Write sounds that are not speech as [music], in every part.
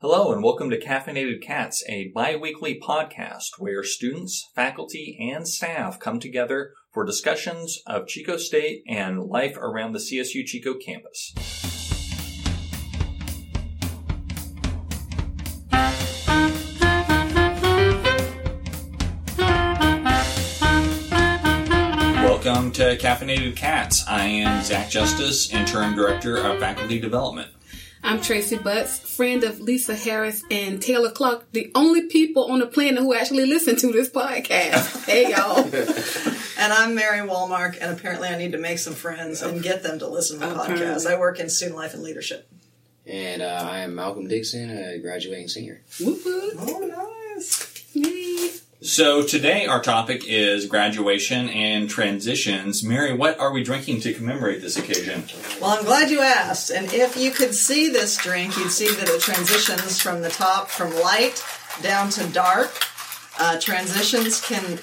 Hello and welcome to Caffeinated Cats, a bi-weekly podcast where students, faculty, and staff come together for discussions of Chico State and life around the CSU Chico campus. Welcome to Caffeinated Cats. I am Zach Justice, Interim Director of Faculty Development. I'm Tracy Butts, friend of Lisa Harris and Taylor Clark, the only people on the planet who actually listen to this podcast. Hey, y'all. [laughs] And I'm Mary Walmark, and apparently I need to make some friends and get them to listen to the Okay. podcast. I work in student life and leadership. And uh, I am Malcolm Dixon, a graduating senior. Whoop, whoop. Oh, nice. Yay. So today our topic is graduation and transitions. Mary, what are we drinking to commemorate this occasion? Well, I'm glad you asked. And if you could see this drink, you'd see that it transitions from the top from light down to dark. Uh, transitions can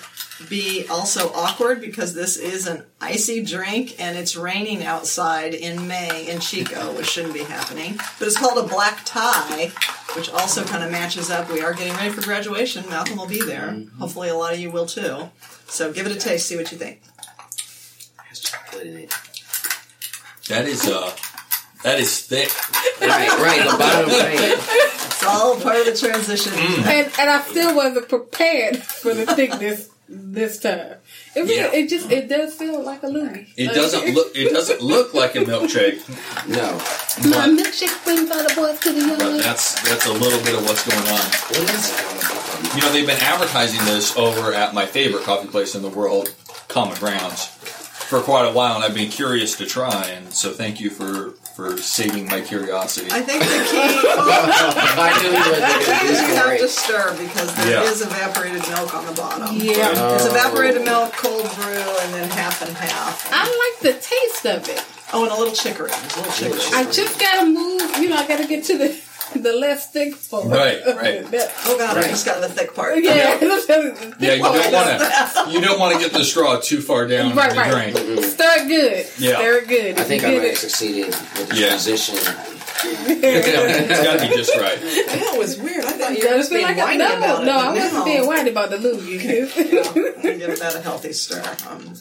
be also awkward because this is an icy drink and it's raining outside in May in Chico, which shouldn't be happening. But it's called a black tie, which also kind of matches up. We are getting ready for graduation. Malcolm will be there. Hopefully, a lot of you will too. So give it a taste, see what you think. Has chocolate in it. That is uh that is thick. Right, right, the bottom right. [laughs] It's all part of the transition. And, and I still wasn't prepared for the thickness this time. It, really, Yeah. it just it does feel like a loogie. It Like- doesn't look it doesn't look like a milkshake, No. My but, milkshake brings all the boys to the but that's that's a little bit of what's going on. What is it? You know, they've been advertising this over at my favorite coffee place in the world, Common Grounds, for quite a while, and I've been curious to try. And so, thank you for for saving my curiosity. I think the key. Well, [laughs] I knew he I think was you have to stir because there is Yeah. evaporated milk on the bottom. Yeah. It's Oh. evaporated milk, cold brew, and then half and half. I like the taste of it. Oh, and a little chicory. There's a little chicory. I just gotta move, you know, I gotta get to the [laughs] the less thick part. Right, right. [laughs] That- Oh God, I just got the thick part. yeah, yeah, [laughs] you don't want to you don't want to get the straw too far down Right, the right. drain. Stir it good. Yeah. Stir it good. I think I might have succeeded with the Yeah. transition. it's got to be just right. That was weird. I thought you were just being like a, whiny no, about it. no, I wasn't no. being whiny about the loogie. Yeah, I'm give that a healthy stir. Um,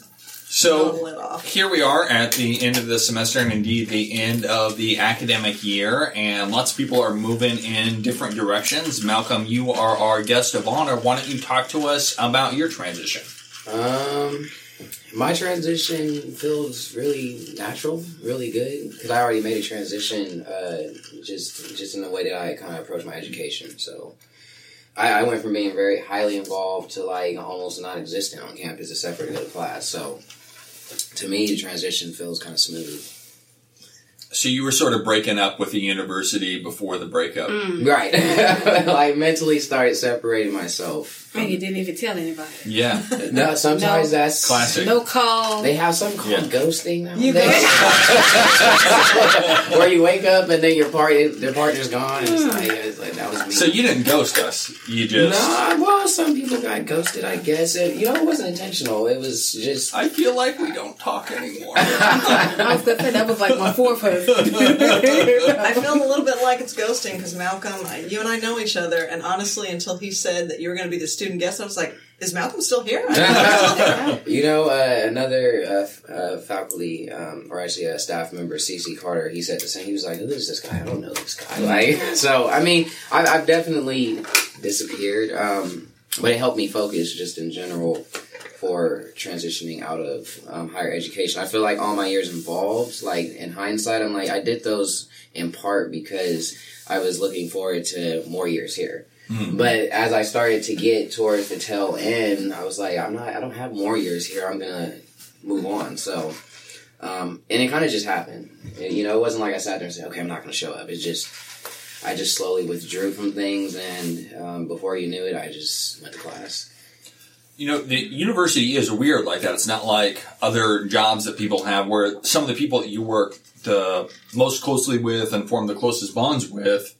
So the lid off. here we are at the end of the semester and indeed the end of the academic year and lots of people are moving in different directions. Malcolm, you are our guest of honor. Why don't you talk to us about your transition? Um, my transition feels really natural, really good because I already made a transition. Uh, just just in the way that I kind of approach my education. So. I, I went from being very highly involved to like almost non-existent on campus, except for to go to class. So, to me, the transition feels kind of smooth. So you were sort of breaking up with the university before the breakup. Mm. Right. [laughs] like mentally started separating myself. And you didn't even tell anybody. Yeah. [laughs] No, sometimes No. that's Classic. No call. They have something called Yeah. ghosting now. You [laughs] Where you wake up and then your party, their partner's gone. And it's like, it's like that was me. So you didn't ghost us. You just Nah, well, some people got ghosted. I guess it. You know, it wasn't intentional. It was just. I feel like we don't talk anymore. [laughs] I was gonna say that was like my fourth. I feel a little bit like it's ghosting because Malcolm, you and I know each other, and honestly, until he said that you were going to be the student guest, I was like, "Is Malcolm still here?" [laughs] You know, uh, another uh, uh, faculty, um, or actually a staff member, CC Carter, he said the same. He was like, "Who is this guy? I don't know this guy." Like, so I mean, I, I've definitely disappeared, um, but it helped me focus just in general for transitioning out of um, higher education. I feel like all my years involved, like in hindsight, I'm like, I did those in part because I was looking forward to more years here. But as I started to get towards the tail end, I was like, I'm not, I don't have more years here. I'm gonna move on. So, um, and it kind of just happened. It- you know, it wasn't like I sat there and said, okay, I'm not gonna show up. It's just, I just slowly withdrew from things, and um, before you knew it, I just went to class. You know, the university is weird like that. It's not like other jobs that people have where some of the people that you work the most closely with and form the closest bonds with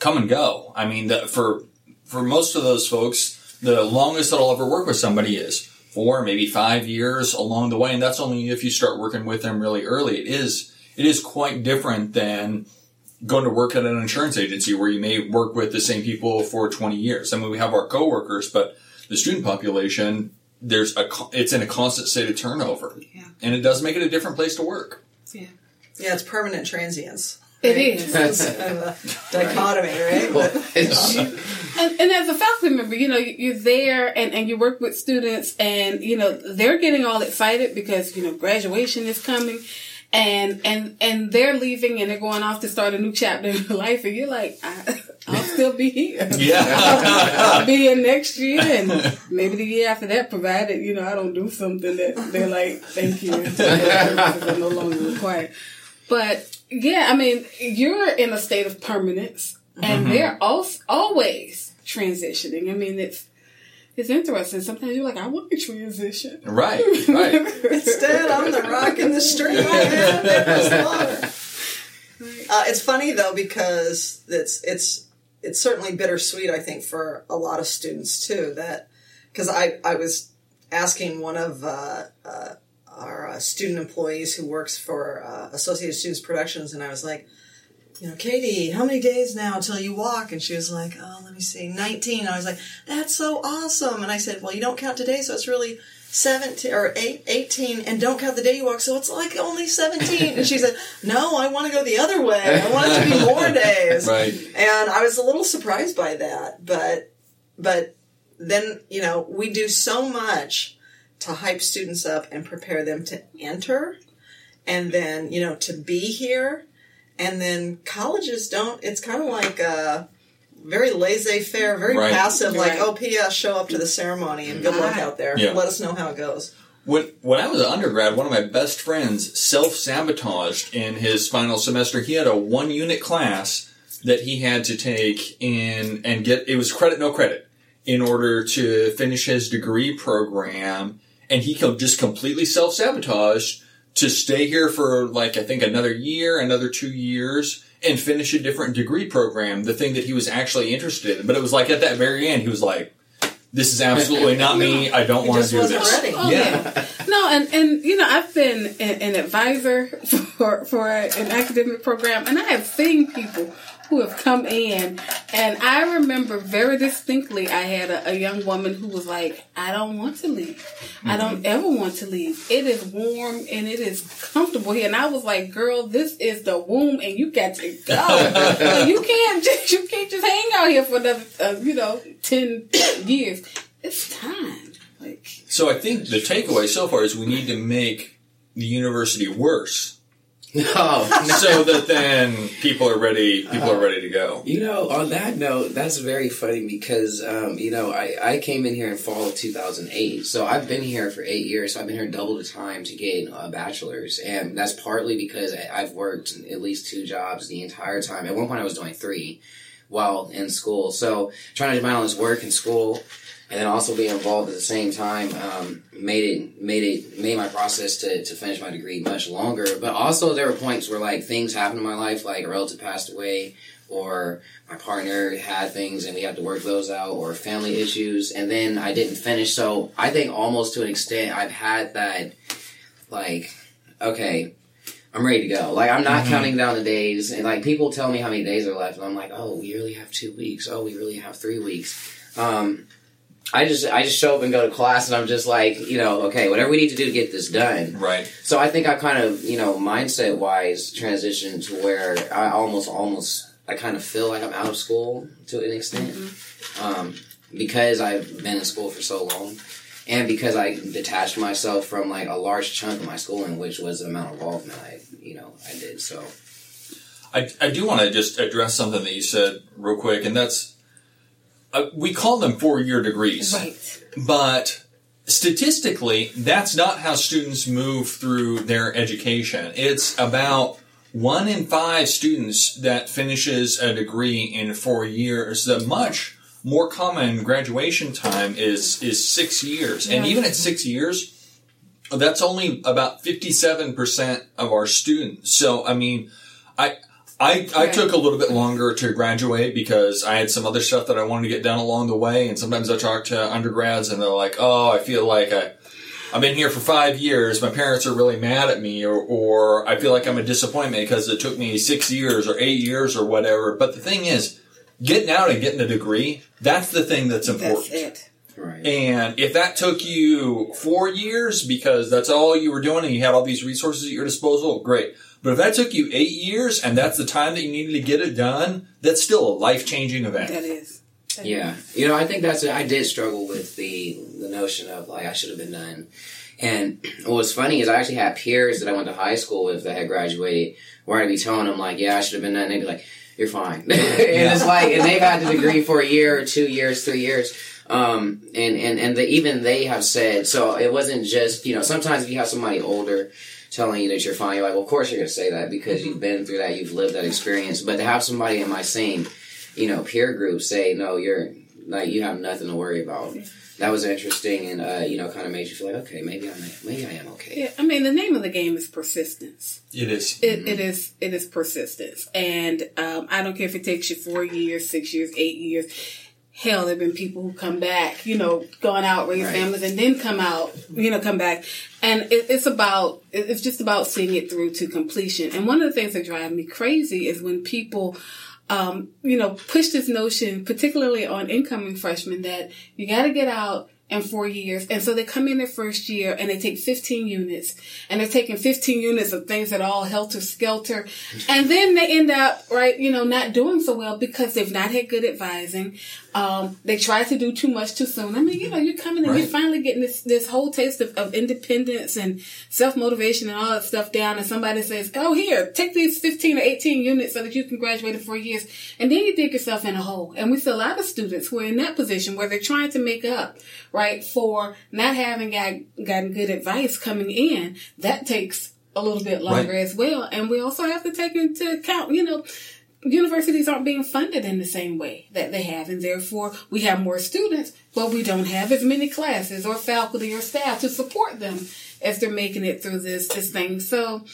come and go. I mean, the, for for most of those folks, the longest that I'll ever work with somebody is four, maybe five years along the way, and that's only if you start working with them really early. It is it is quite different than going to work at an insurance agency where you may work with the same people for 20 years. I mean, we have our coworkers, but the student population, there's a, it's in a constant state of turnover. Yeah. And it does make it a different place to work. Yeah. Yeah, it's permanent transience. It. It's kind a dichotomy, right? But [laughs] um, And, and as a faculty member, you know, you- you're there and, and you work with students and, you know, they're getting all excited because, you know, graduation is coming and, and, and they're leaving and they're going off to start a new chapter in their life. And you're like, I, I'll still be here. [laughs] Yeah. I'll be here next year and maybe the year after that, provided, you know, I don't do something that they're like, thank you. [laughs] Services are no longer required. But yeah, I mean, you're in a state of permanence and they're also always transitioning. I mean, it's, it's interesting. Sometimes you're like, I want to transition. right. Right. [laughs] instead, I'm the rock in the stream. man. There's water. Uh, it's funny though because it's it's it's certainly bittersweet. I think for a lot of students too. That because I I was asking one of uh, uh, our uh, student employees who works for uh, Associated Students Productions, and I was like, you know, Katie, how many days now until you walk? And she was like, oh, let me see, 19. I was like, that's so awesome. And I said, well, you don't count today, so it's really 17 or 8, 18, and don't count the day you walk, so it's like only 17. And she said, no, I want to go the other way. I want it to be more [laughs] days. Right. And I was a little surprised by that, but, but then, you know, we do so much to hype students up and prepare them to enter and then, you know, to be here. And then colleges don't, it's kind of like, uh, very laissez-faire, very Right. passive, like, Right. oh, P.S., show up to the ceremony and good luck out there. Yeah. Let us know how it goes. When when I was an undergrad, one of my best friends self sabotaged in his final semester. He had a one unit class that he had to take in and get it was credit no credit in order to finish his degree program, and he co- just completely self sabotaged to stay here for like I think another year, another two years. And finish a different degree program, the thing that he was actually interested in. But it was like at that very end, he was like, "This is absolutely not me. [laughs] I don't He want to do wasn't this." ready. Oh, Yeah. No, and, and you know, I've been an, an advisor [laughs] for for an academic program, and I have seen people who have come in, and I remember very distinctly, I had a, a young woman who was like, "I don't want to leave. I don't ever want to leave. It is warm and it is comfortable here." And I was like, "Girl, this is the womb, and you got to go. [laughs] Like, you can't just [laughs] you can't just hang out here for another, uh, you know, ten [coughs] years. It's time." Like, So I think the takeaway so far is we need to make the university worse, Oh, [laughs] so that then people are ready. People are ready to go. You know, on that note, that's very funny because, um, you know, I, I came in here in fall of 2008. So I've been here for eight years. So I've been here double the time to get a bachelor's. And that's partly because I- I've worked at least two jobs the entire time. At one point, I was doing three while in school. So trying to balance work and school and then also being involved at the same time um, made it made it made my process to, to finish my degree much longer. But also there were points where like things happened in my life, like a relative passed away, or my partner had things and we had to work those out, or family issues, and then I didn't finish. So I think almost to an extent I've had that like okay. I'm ready to go. Like I'm not counting down the days, and like people tell me how many days are left, and I'm like, oh, we really have two weeks. Oh, we really have three weeks. Um, I just I just show up and go to class, and I'm just like, you know, okay, whatever we need to do to get this done. Right. So I think I kind of, you know, mindset wise, transitioned to where I almost almost I kind of feel like I'm out of school to an extent, um, because I've been in school for so long. And because I detached myself from like a large chunk of my schooling, which was the amount of involvement I, you know, I did. So I, I do want to just address something that you said real quick, and that's uh, we call them four year degrees, right. but statistically, that's not how students move through their education. It's about one in five students that finishes a degree in four years. The much more common graduation time is is six years, and even at six years, that's only about fifty seven percent of our students. So, I mean, I. I, I Right. took a little bit longer to graduate because I had some other stuff that I wanted to get done along the way. And sometimes I talk to undergrads and they're like, oh, I feel like I, I've been here for five years. My parents are really mad at me, or, or I feel like I'm a disappointment because it took me six years or eight years or whatever. But the thing is, getting out and getting a degree, that's the thing that's important. That's it. Right. And if that took you four years because that's all you were doing and you had all these resources at your disposal, great. But if that took you eight years and that's the time that you needed to get it done, that's still a life changing event. That is. That Yeah, is. you know, I think that's I did struggle with the the notion of like I should have been done. And [clears throat] what was funny is I actually had peers that I went to high school with that had graduated where I'd be telling them like, yeah, I should have been done. And they'd be like, you're fine. [laughs] and it's like, and they've had the degree for a year or two years, three years. Um, and, and, and the, even they have said, so it wasn't just, you know, sometimes if you have somebody older telling you that you're fine, you're like, well, of course you're going to say that because you've been through that, you've lived that experience. But to have somebody in my same, you know, peer group say, no, you're like, you have nothing to worry about. That was interesting and, uh, you know, kind of made you feel like, okay, maybe I'm, maybe I am okay. Yeah, I mean, the name of the game is persistence. It is. It, it is it is persistence, and um, I don't care if it takes you four years, six years, eight years. Hell, there've been people who come back, you know, gone out, raise Right. families, and then come out, you know, come back. And it, it's about it's just about seeing it through to completion. And one of the things that drive me crazy is when people. Um, you know, push this notion, particularly on incoming freshmen, that you got to get out in four years. And so they come in their first year and they take 15 units and they're taking 15 units of things that are all helter skelter. And then they end up, right, you know, not doing so well because they've not had good advising. Um, they try to do too much too soon. I mean, you know, you're coming and you're finally getting this, this whole taste of, of independence and self-motivation and all that stuff down. And somebody says, oh, here, take these 15 or 18 units so that you can graduate in four years. And then you dig yourself in a hole. And we see a lot of students who are in that position where they're trying to make up, right, for not having got, gotten good advice coming in. That takes a little bit longer Right. as well. And we also have to take into account, you know, universities aren't being funded in the same way that they have, and therefore we have more students, but we don't have as many classes or faculty or staff to support them as they're making it through this this thing. So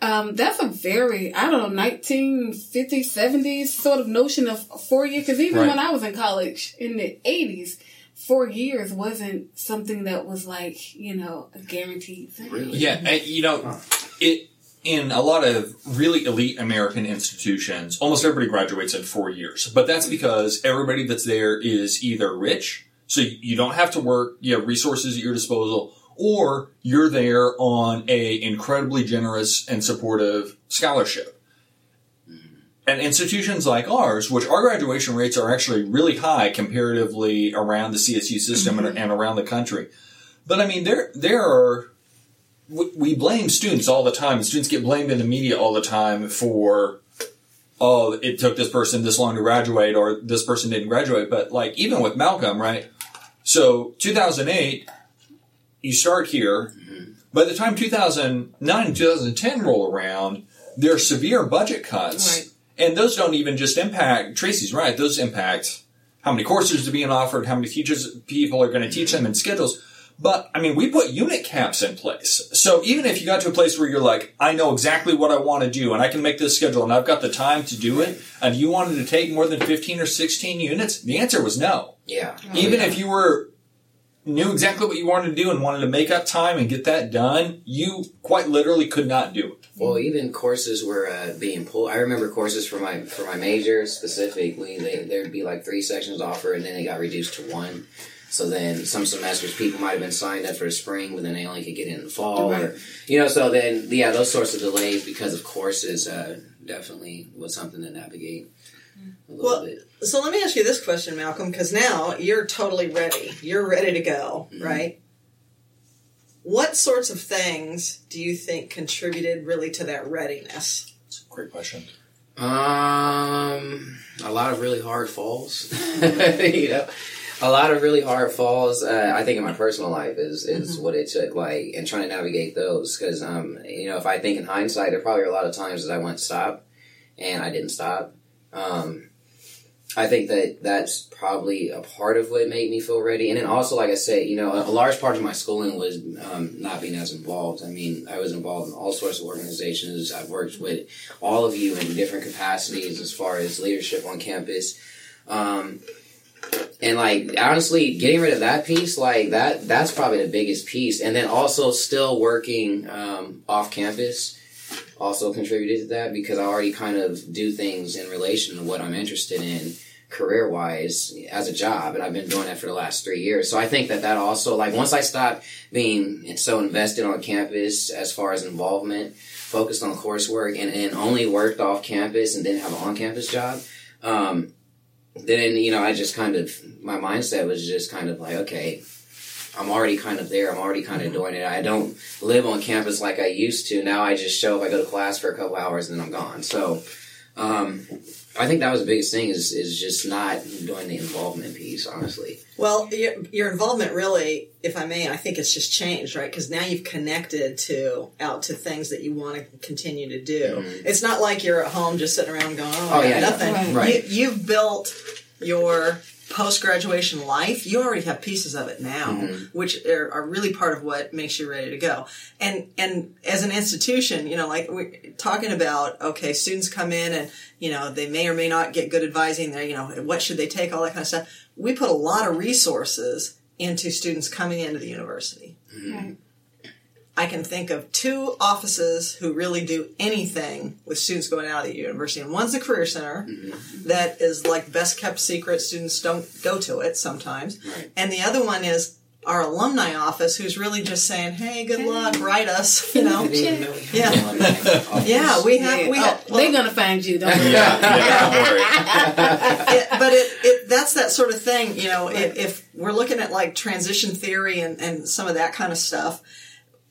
um, that's a very I don't know 1950s 70s sort of notion of four years. Because even Right. when I was in college in the 80s. Four years wasn't something that was like, you know, a guaranteed thing. Really? Yeah, and, you know, it in a lot of really elite American institutions, almost everybody graduates in four years. But that's because everybody that's there is either rich, so you don't have to work, you have resources at your disposal, or you're there on a incredibly generous and supportive scholarship. And institutions like ours, which our graduation rates are actually really high comparatively around the CSU system and, mm-hmm. and around the country. But I mean, there there are we, we blame students all the time. Students get blamed in the media all the time for, oh, it took this person this long to graduate or this person didn't graduate. But like, even with Malcolm, right? So 2008, you start here. Mm-hmm. By the time 2009 and 2010 roll around, there are severe budget cuts. Right. And those don't even just impact, Tracy's right, those impact how many courses are being offered, how many teachers people are going to teach them and schedules. But I mean, we put unit caps in place. So even if you got to a place where you're like, I know exactly what I want to do and I can make this schedule and I've got the time to do it, and you wanted to take more than 15 or 16 units, the answer was no. Yeah. Oh, even if you were knew exactly what you wanted to do and wanted to make up time and get that done, you quite literally could not do it. Well, even courses were uh, being pulled. I remember courses for my for my major specifically. They, there'd be like three sections offered, and then it got reduced to one. So then some semesters people might have been signed up for the spring, but then they only could get in the fall, Right. or you know. So then, yeah, those sorts of delays because of courses uh, definitely was something to navigate a little Well, bit. So let me ask you this question, Malcolm, because now you're totally ready. You're ready to go, Mm-hmm. right? What sorts of things do you think contributed really to that readiness? It's a great question. Um, a lot of really hard falls. [laughs] you know, a lot of really hard falls. Uh, I think in my personal life is is what it took, like, and trying to navigate those. Because um, you know, if I think in hindsight, there probably are a lot of times that I went stop, and I didn't stop. Um, I think that that's probably a part of what made me feel ready. And then also, like I said, you know, a, a large part of my schooling was um, not being as involved. I mean, I was involved in all sorts of organizations. I've worked with all of you in different capacities as far as leadership on campus. Um, and like honestly, getting rid of that piece, like that, that's probably the biggest piece. And then also still working um, off campus also contributed to that because I already kind of do things in relation to what I'm interested in career wise as a job and I've been doing that for the last three years. So I think that that also like once I stopped being so invested on campus as far as involvement, focused on coursework and, and only worked off campus and didn't have an on campus job, um, then you know I just kind of my mindset was just kind of like okay I'm already kind of there. I'm already kind of doing it. I don't live on campus like I used to. Now I just show up I go to class for a couple hours and then I'm gone. So um, I think that was the biggest thing is is just not doing the involvement piece honestly Well, your, your involvement really, if I may, I think it's just changed, right? Because now you've connected to out to things that you want to continue to do. Mm-hmm. It's not like you're at home just sitting around going, "Oh, Oh, yeah, nothing." right. Right. You, you've built your post graduation life. You already have pieces of it now, mm-hmm. which are, are really part of what makes you ready to go. And and as an institution, you know, like we're talking about, okay, students come in and you know they may or may not get good advising. There, you know, what should they take, all that kind of stuff. We put a lot of resources into students coming into the university. Mm-hmm. Right. I can think of two offices who really do anything with students going out of the university. And one's the Career Center, mm-hmm. that is like best kept secret. Students don't go to it sometimes. Right. And the other one is our alumni office, who's really just saying, "Hey, good luck, write us." [laughs] You know. I didn't even know we had Yeah. an alumni office. Yeah, we have. Yeah. We Oh, have. they're gonna find you. Don't worry. Yeah, [laughs] yeah, don't worry. it, but it, it that's that sort of thing you know if, if we're looking at like transition theory and, and some of that kind of stuff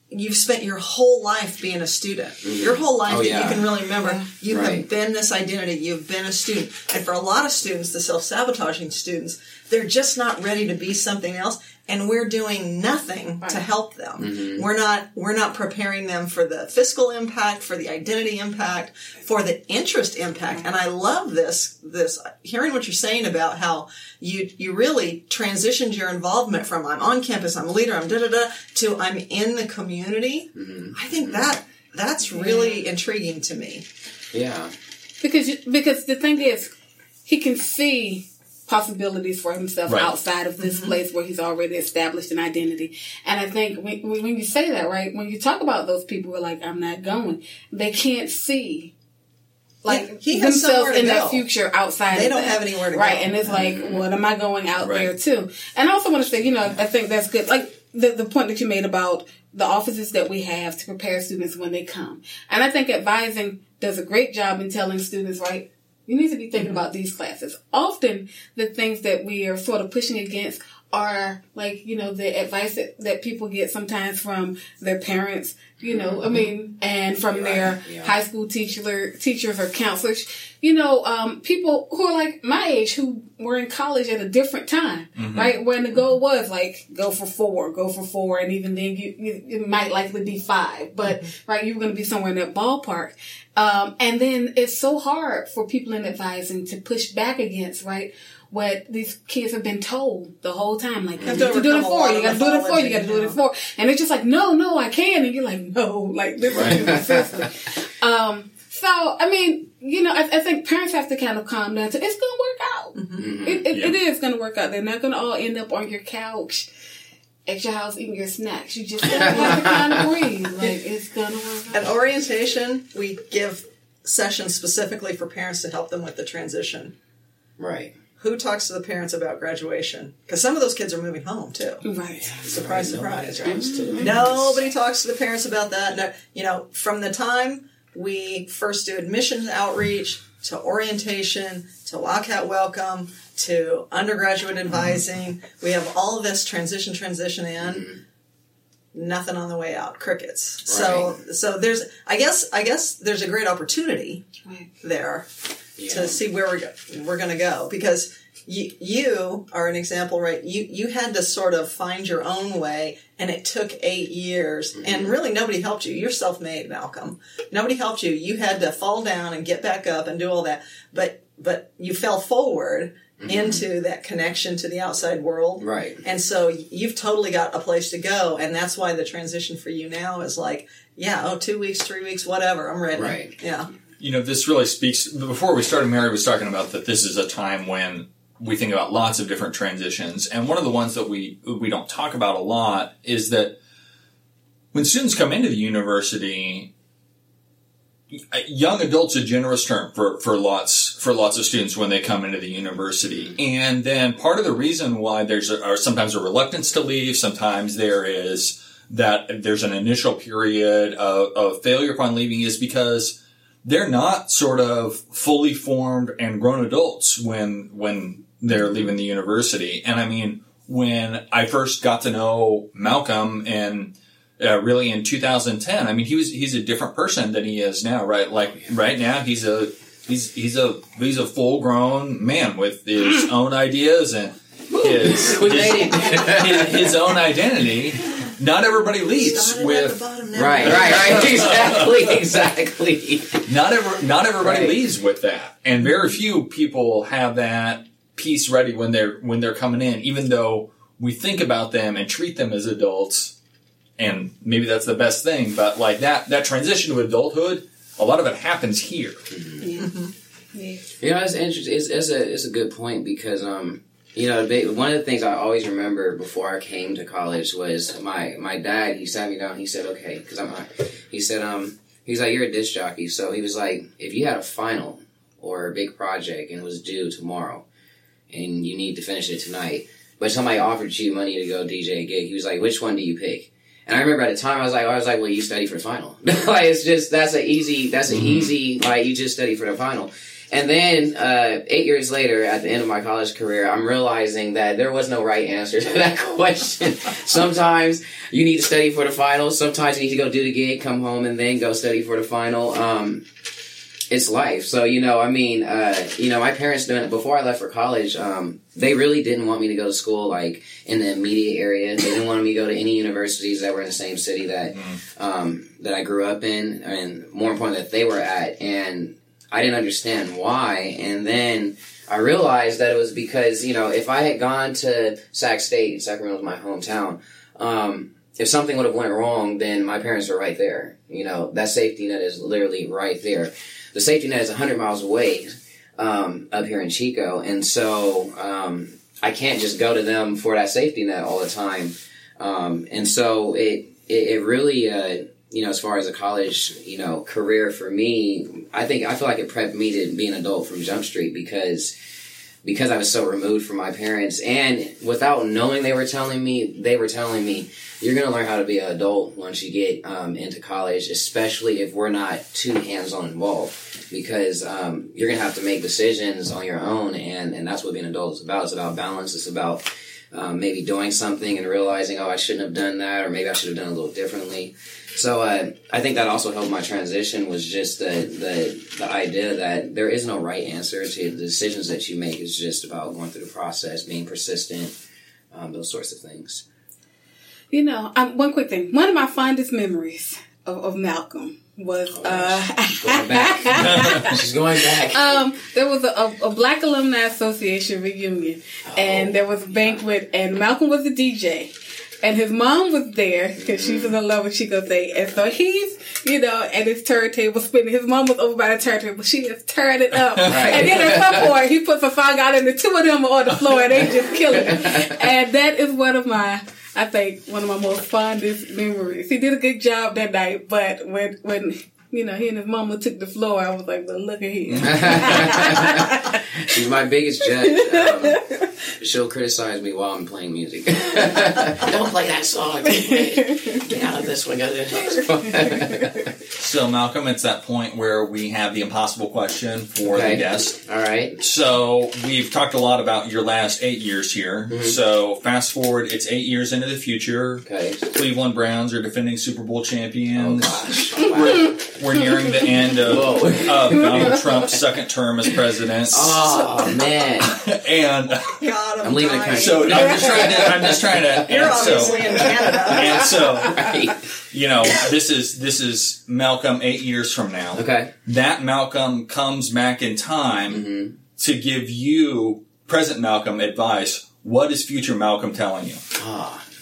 you've spent your whole life being a student. Mm-hmm. Your whole life Oh, that you can really remember. You Right. have been this identity. You've been a student. And for a lot of students the self-sabotaging students they're just not ready to be something else and we're doing nothing to help them Mm-hmm. we're not we're not preparing them for the fiscal impact for the identity impact for the interest impact and i love this this hearing what you're saying about how you you really transitioned your involvement from i'm on campus i'm a leader i'm da da da to i'm in the community Mm-hmm. i think that that's really intriguing to me Yeah. because because the thing is, he can see possibilities for himself Right. outside of this mm-hmm. place where he's already established an identity. And I think when, when when you say that, right, when you talk about those people who are like, I'm not going, they can't see like He- he has themselves in go. that future outside. They of don't that. have anywhere to go. right? go. And it's mm-hmm. like, what am I going out Right. there too? And I also want to say, you know, I think that's good. Like the the point that you made about the offices that we have to prepare students when they come, and I think advising does a great job in telling students, right? You need to be thinking about these classes. Often, the things that we are sort of pushing against are like, you know, the advice that, that people get sometimes from their parents, you know, I mean, and from their yeah. high school teacher, teachers or counselors, you know, um, people who are like my age who were in college at a different time, right? When the goal was like, go for four, go for four, and even then you, you it might likely be five, but right, you were going to be somewhere in that ballpark. Um, and then it's so hard for people in advising to push back against, right? What these kids have been told the whole time, like you have have to to do it at overcome a four, you got to do it at four, you got to do it at mythology, four, and it's just like, no, no, I can, and you're like, no, like this is consistent. Um, so I mean, you know, I, I think parents have to kind of calm down. To it's going to work out. Mm-hmm. It, it, Yeah. it is going to work out. They're not going to all end up on your couch at your house eating your snacks. You just have to kind of [laughs] breathe. Like it's going to work out. At orientation, we give sessions specifically for parents to help them with the transition. Right. Who talks to the parents about graduation? Because some of those kids are moving home too. Right. Surprise, surprise, right? Talks to- Nobody talks to the parents about that. No, you know, from the time we first do admissions outreach to orientation to Wildcat Welcome to undergraduate mm-hmm. advising, we have all of this transition, transition in. Mm-hmm. Nothing on the way out. Crickets. So, so there's. I guess. I guess there's a great opportunity Right. there Yeah. to see where we're we're going to go. Because you you are an example right? You you had to sort of find your own way and it took 8 years. Mm-hmm. And really nobody helped you. You're self-made Malcolm. Nobody helped you. You had to fall down and get back up and do all that. But but you fell forward mm-hmm. into that connection to the outside world. Right. and so you've totally got a place to go. And that's why the transition for you now is like yeah oh two weeks three weeks whatever. I'm ready. Right. yeah you know, this really speaks. Before we started, Mary was talking about that this is a time when we think about lots of different transitions, and one of the ones that we we don't talk about a lot is that when students come into the university, young adults a generous term for, for lots for lots of students when they come into the university and then part of the reason why there's a, are sometimes a reluctance to leave sometimes there is that there's an initial period of, of failure upon leaving is because they're not sort of fully formed and grown adults when when they're leaving the university and i mean when i first got to know malcolm and uh, really in 2010. I mean, he was he's a different person than he is now, right? Like right now, he's a he's he's a he's a full grown man with his [clears throat] own ideas and his [laughs] his, his, [laughs] his own identity. Not everybody leads Started with bottom, Right, right, [laughs] right. Exactly, exactly. not ever not everybody Right. leads with that, and very few people have that piece ready when they're when they're coming in. Even though we think about them and treat them as adults, and maybe that's the best thing. But like that that transition to adulthood, a lot of it happens here. Yeah. You know, it's interesting. It's, it's a it's a good point because um, you know, one of the things I always remember before I came to college was my my dad. He sat me down. He said, "Okay," because I'm. He said, "Um, he's like, you're a disc jockey, so he was like, if you had a final or a big project and it was due tomorrow, and you need to finish it tonight, but somebody offered you money to go DJ a gig, he was like, which one do you pick?" And I remember at the time I was like, I was like, well, you study for the final. [laughs] like it's just that's an easy, that's an easy like you just study for the final. And then uh, eight years later, at the end of my college career, I'm realizing that there was no right answer to [laughs] that question. Sometimes you need to study for the final. Sometimes you need to go do the gig, come home, and then go study for the final. Um, it's life. So you know, I mean, uh, you know, my parents doing it before I left for college. Um, they really didn't want me to go to school like in the immediate area. They didn't want me to go to any universities that were in the same city that um, that I grew up in, and more important that they were at. And I didn't understand why. And then I realized that it was because, you know, if I had gone to Sac State, Sacramento was my hometown, um, if something would have went wrong, then my parents are right there. You know, that safety net is literally right there. The safety net is 100 miles away um, up here in Chico. And so um, I can't just go to them for that safety net all the time. Um, and so it, it, it really, uh, you know, as far as a college, you know, career for me, I think I feel like it prepped me to be an adult from Jump Street because because I was so removed from my parents and without knowing they were telling me, they were telling me, you're going to learn how to be an adult once you get um, into college, especially if we're not too hands-on involved because um, you're going to have to make decisions on your own and, and that's what being an adult is about. It's about balance. It's about um, maybe doing something and realizing, oh, I shouldn't have done that or maybe I should have done a little differently. So uh, I think that also helped my transition was just the, the the idea that there is no right answer to the decisions that you make. It's just about going through the process, being persistent, um, those sorts of things. You know, um, one quick thing. One of my fondest memories of, of Malcolm was Going [laughs] back. uh, [laughs] She's going back. um, there was a, a, a Black Alumni Association reunion, and there was a banquet, and Malcolm was the DJ. And his mom was there because she was in love with Chico Day. And so he's, you know, at his turntable spinning. His mom was over by the turntable. She just turned it up. [laughs] And then at some point, he puts a song out and the two of them are on the floor and they just kill it. And that is one of my, I think, one of my most fondest memories. He did a good job that night, but when, when, you know, he and his mama took the floor, I was like, but look at him. She's [laughs] my biggest judge. Um, [laughs] she'll criticize me while I'm playing music. [laughs] Don't play that song. Get out of this one. Go to the next one. So Malcolm, it's that point where we have the impossible question for Okay. the guest. All right. So we've talked a lot about your last eight years here. So fast forward, it's eight years into the future. Okay. Cleveland Browns are defending Super Bowl Oh champions. gosh. Wow. We're nearing the end of, of [laughs] Donald Trump's second term as president. [laughs] Oh man. And God, I'm, I'm leaving the dying. country. so I'm just trying to, I'm just trying to, You're and so, in Canada. [laughs] and so, Right. you know, this is, this is Malcolm eight years from now. Okay. That Malcolm comes back in time Mm-hmm. to give you, present Malcolm, advice. What is future Malcolm telling you? Oh man,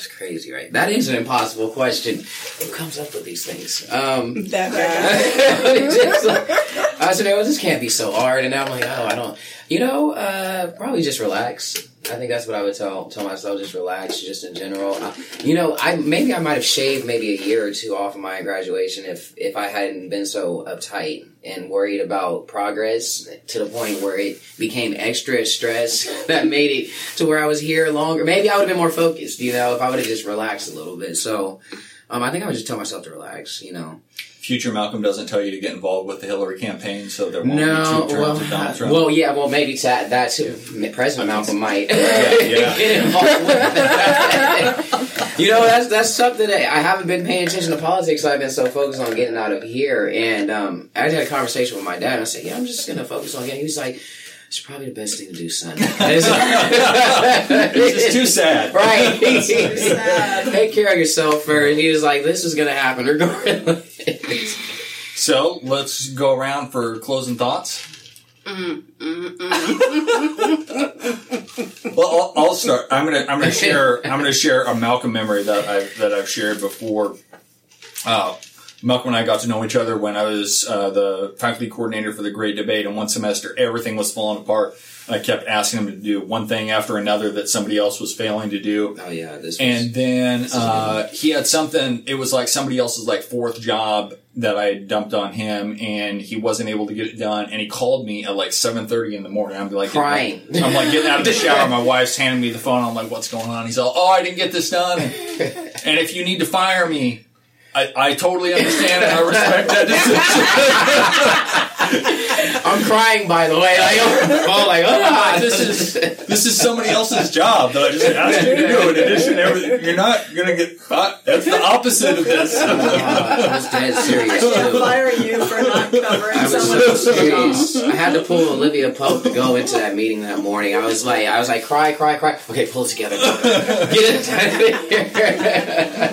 That's crazy, right? That is an impossible question. Who comes up with these things? Um, [laughs] That [laughs] guy. I said, oh, this can't be so hard. And now I'm like, oh, I don't, you know, uh, probably just relax. I think that's what I would tell tell myself. Just relax, just in general. Uh, you know, I maybe I might have shaved maybe a year or two off of my graduation if if I hadn't been so uptight and worried about progress to the point where it became extra stress [laughs] that made it to where I was here longer. Maybe I would have been more focused. You know, if I would have just relaxed a little bit. So. Um, I think I would just tell myself to relax, you know. Future Malcolm doesn't tell you to get involved with the Hillary campaign, so there won't No, be two terms well, of Donald Trump. well, yeah, well, maybe that that too. President Malcolm might yeah. [laughs] get involved with that. [laughs] you know, that's that's something that I haven't been paying attention to politics. I've been so focused on getting out of here, and um, I had a conversation with my dad. and I said, "Yeah, I'm just gonna focus on getting." He was like. It's probably the best thing to do, son. [laughs] it's just too sad. [laughs] Right. too sad. Take care of yourself first. He was like, this is going to happen regardless. So let's go around for closing thoughts. well, I'll, I'll start. I'm gonna I'm gonna share I'm gonna share a Malcolm memory that I that I've shared before. Uh, Malcolm and I got to know each other when I was uh, the faculty coordinator for the Great Debate, and one semester everything was falling apart. And I kept asking him to do one thing after another that somebody else was failing to do. oh, yeah. This was, And then uh, he had something. It was like somebody else's like fourth job that I had dumped on him, and he wasn't able to get it done. And he called me at like seven thirty in the morning. I'm be like Crying. I'm like getting out of the [laughs] shower. My wife's handing me the phone. I'm like, "What's going on?" He's all, "Oh, I didn't get this done." [laughs] And if you need to fire me. I, I totally understand and I respect that decision. [laughs] I'm crying, by the way. Like, oh, [laughs] like, oh, this is this is somebody else's job that I just asked you to do. In addition, to everything, you're not gonna get caught. That's the opposite of this. I was dead serious, Can't too. fire you for not covering I was so serious. I had to pull Olivia Pope to go into that meeting that morning. I was like, I was like, cry, cry, cry. Okay, pull it together. [laughs] Get it.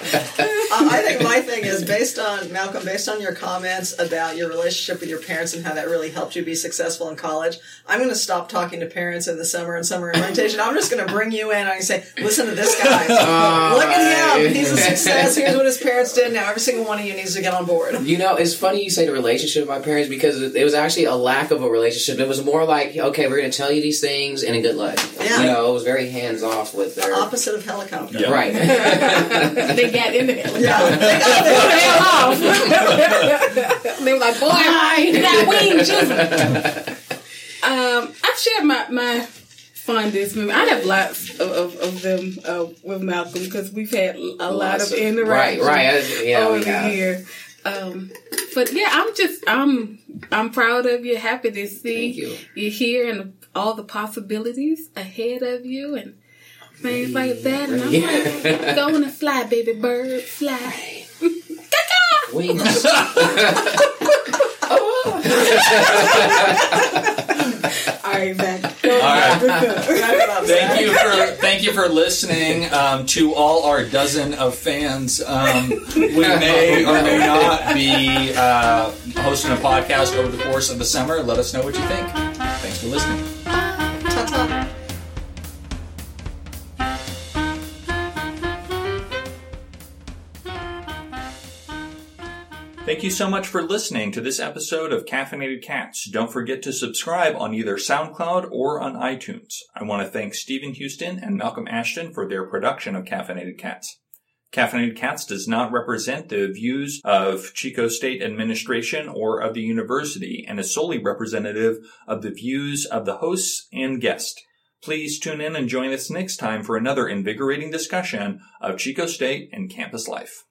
Uh, [laughs] I think my thing is based on Malcolm, based on your comments about your relationship with your parents and how that really helped you be successful in college. I'm going to stop talking to parents in the summer and summer orientation. I'm just going to bring you in and I say, listen to this guy. [laughs] Look at him. He's a success. Here's what his parents did. Now every single one of you needs to get on board. You know, it's funny you say the relationship with my parents because it it was actually a lack of a relationship. It was more like, okay, we're going to tell you these things and a good luck. Yeah. You know, it was very hands off with their. Opposite of helicopter. Yeah. Right. [laughs] [laughs] they got in there. Yeah. They got Put it. hell off. they were like, boy, you got wings. Just. Um, I've shared my, my fondest memory. I have lots of, of, of them uh, with Malcolm because we've had a lot of interaction right, right. Yeah, over have. year. Um, but yeah, I'm just I'm I'm proud of you. Happy to see Thank you. you here and all the possibilities ahead of you and things like that. And I'm like, [laughs] go on and fly, baby bird, fly. [laughs] Wings. [laughs] All right. Go All right. Wrap it up, Thank you for thank you for listening um, to all our dozen of fans. Um, we may or may not be uh, hosting a podcast over the course of the summer. Let us know what you think. Thanks for listening. Thank you so much for listening to this episode of Caffeinated Cats. Don't forget to subscribe on either SoundCloud or on iTunes. I want to thank Stephen Houston and Malcolm Ashton for their production of Caffeinated Cats. Caffeinated Cats does not represent the views of Chico State Administration or of the university and is solely representative of the views of the hosts and guest. Please tune in and join us next time for another invigorating discussion of Chico State and campus life.